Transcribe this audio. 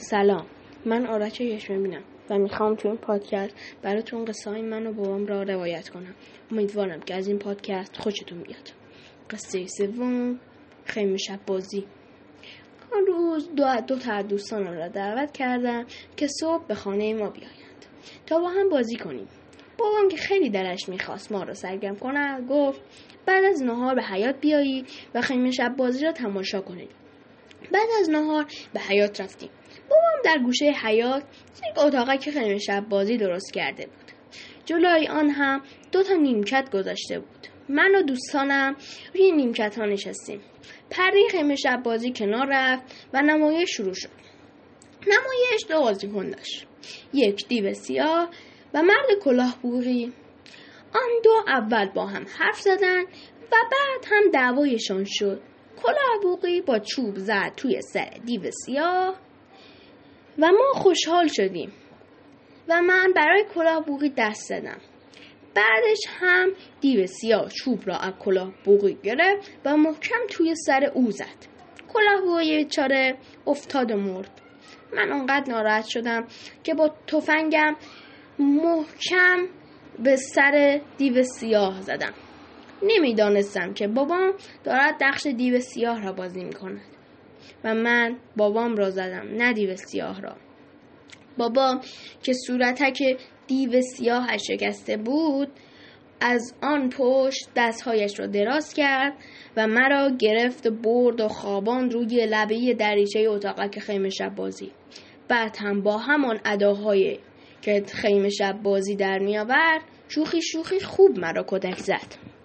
سلام. من آرش بینم و می‌خوام تو این پادکست براتون قصه های من و بابام را روایت کنم. امیدوارم که از این پادکست خوشتون بیاد. قصه سوم خیمه شب بازی. آن روز دو, دو تا دوستانم را دعوت کردم که صبح به خانه ما بیایند. تا با هم بازی کنیم. بابام که خیلی درش می‌خواست ما را سرگرم کنه گفت بعد از نهار به حیات بیایی و خیمه شب بازی را تماشا کنید بعد از نهار به حیات رفتیم. بابام در گوشه حیات یک اتاقی که خیمه شب بازی درست کرده بود. جلوی آن هم دو تا نیمکت گذاشته بود. من و دوستانم روی نیمکت ها نشستیم. پرده خیمه شب بازی کنار رفت و نمایش شروع شد. نمایش دو بازیکن داشت. یک دیو سیاه و مرد کلاه بوغی آن دو اول با هم حرف زدن و بعد هم دعوایشان شد. کلاهبوقی با چوب زد توی سر دیو سیاه و ما خوشحال شدیم. و من برای کلاهبوقی دست زدم. بعدش هم دیو سیاه چوب را از کلاهبوقی گرفت و محکم توی سر او زد. کلاهبوقی چاره افتاد و مرد. من انقدر ناراحت شدم که با تفنگم محکم به سر دیو سیاه زدم. نمی‌دانستم که بابام دارد نقش دیو سیاه را بازی می کند و من بابام را زدم نه دیو سیاه را. بابام که صورتک دیو سیاهش شکسته بود از آن پشت دستهایش را دراز کرد و مرا گرفت برد و خوابان روی لبه دریچه اتاقک خیمه شب بازی. بعد هم با همان اداهای که خیمه شب بازی در می آورد شوخی شوخی خوب مرا کدک زد.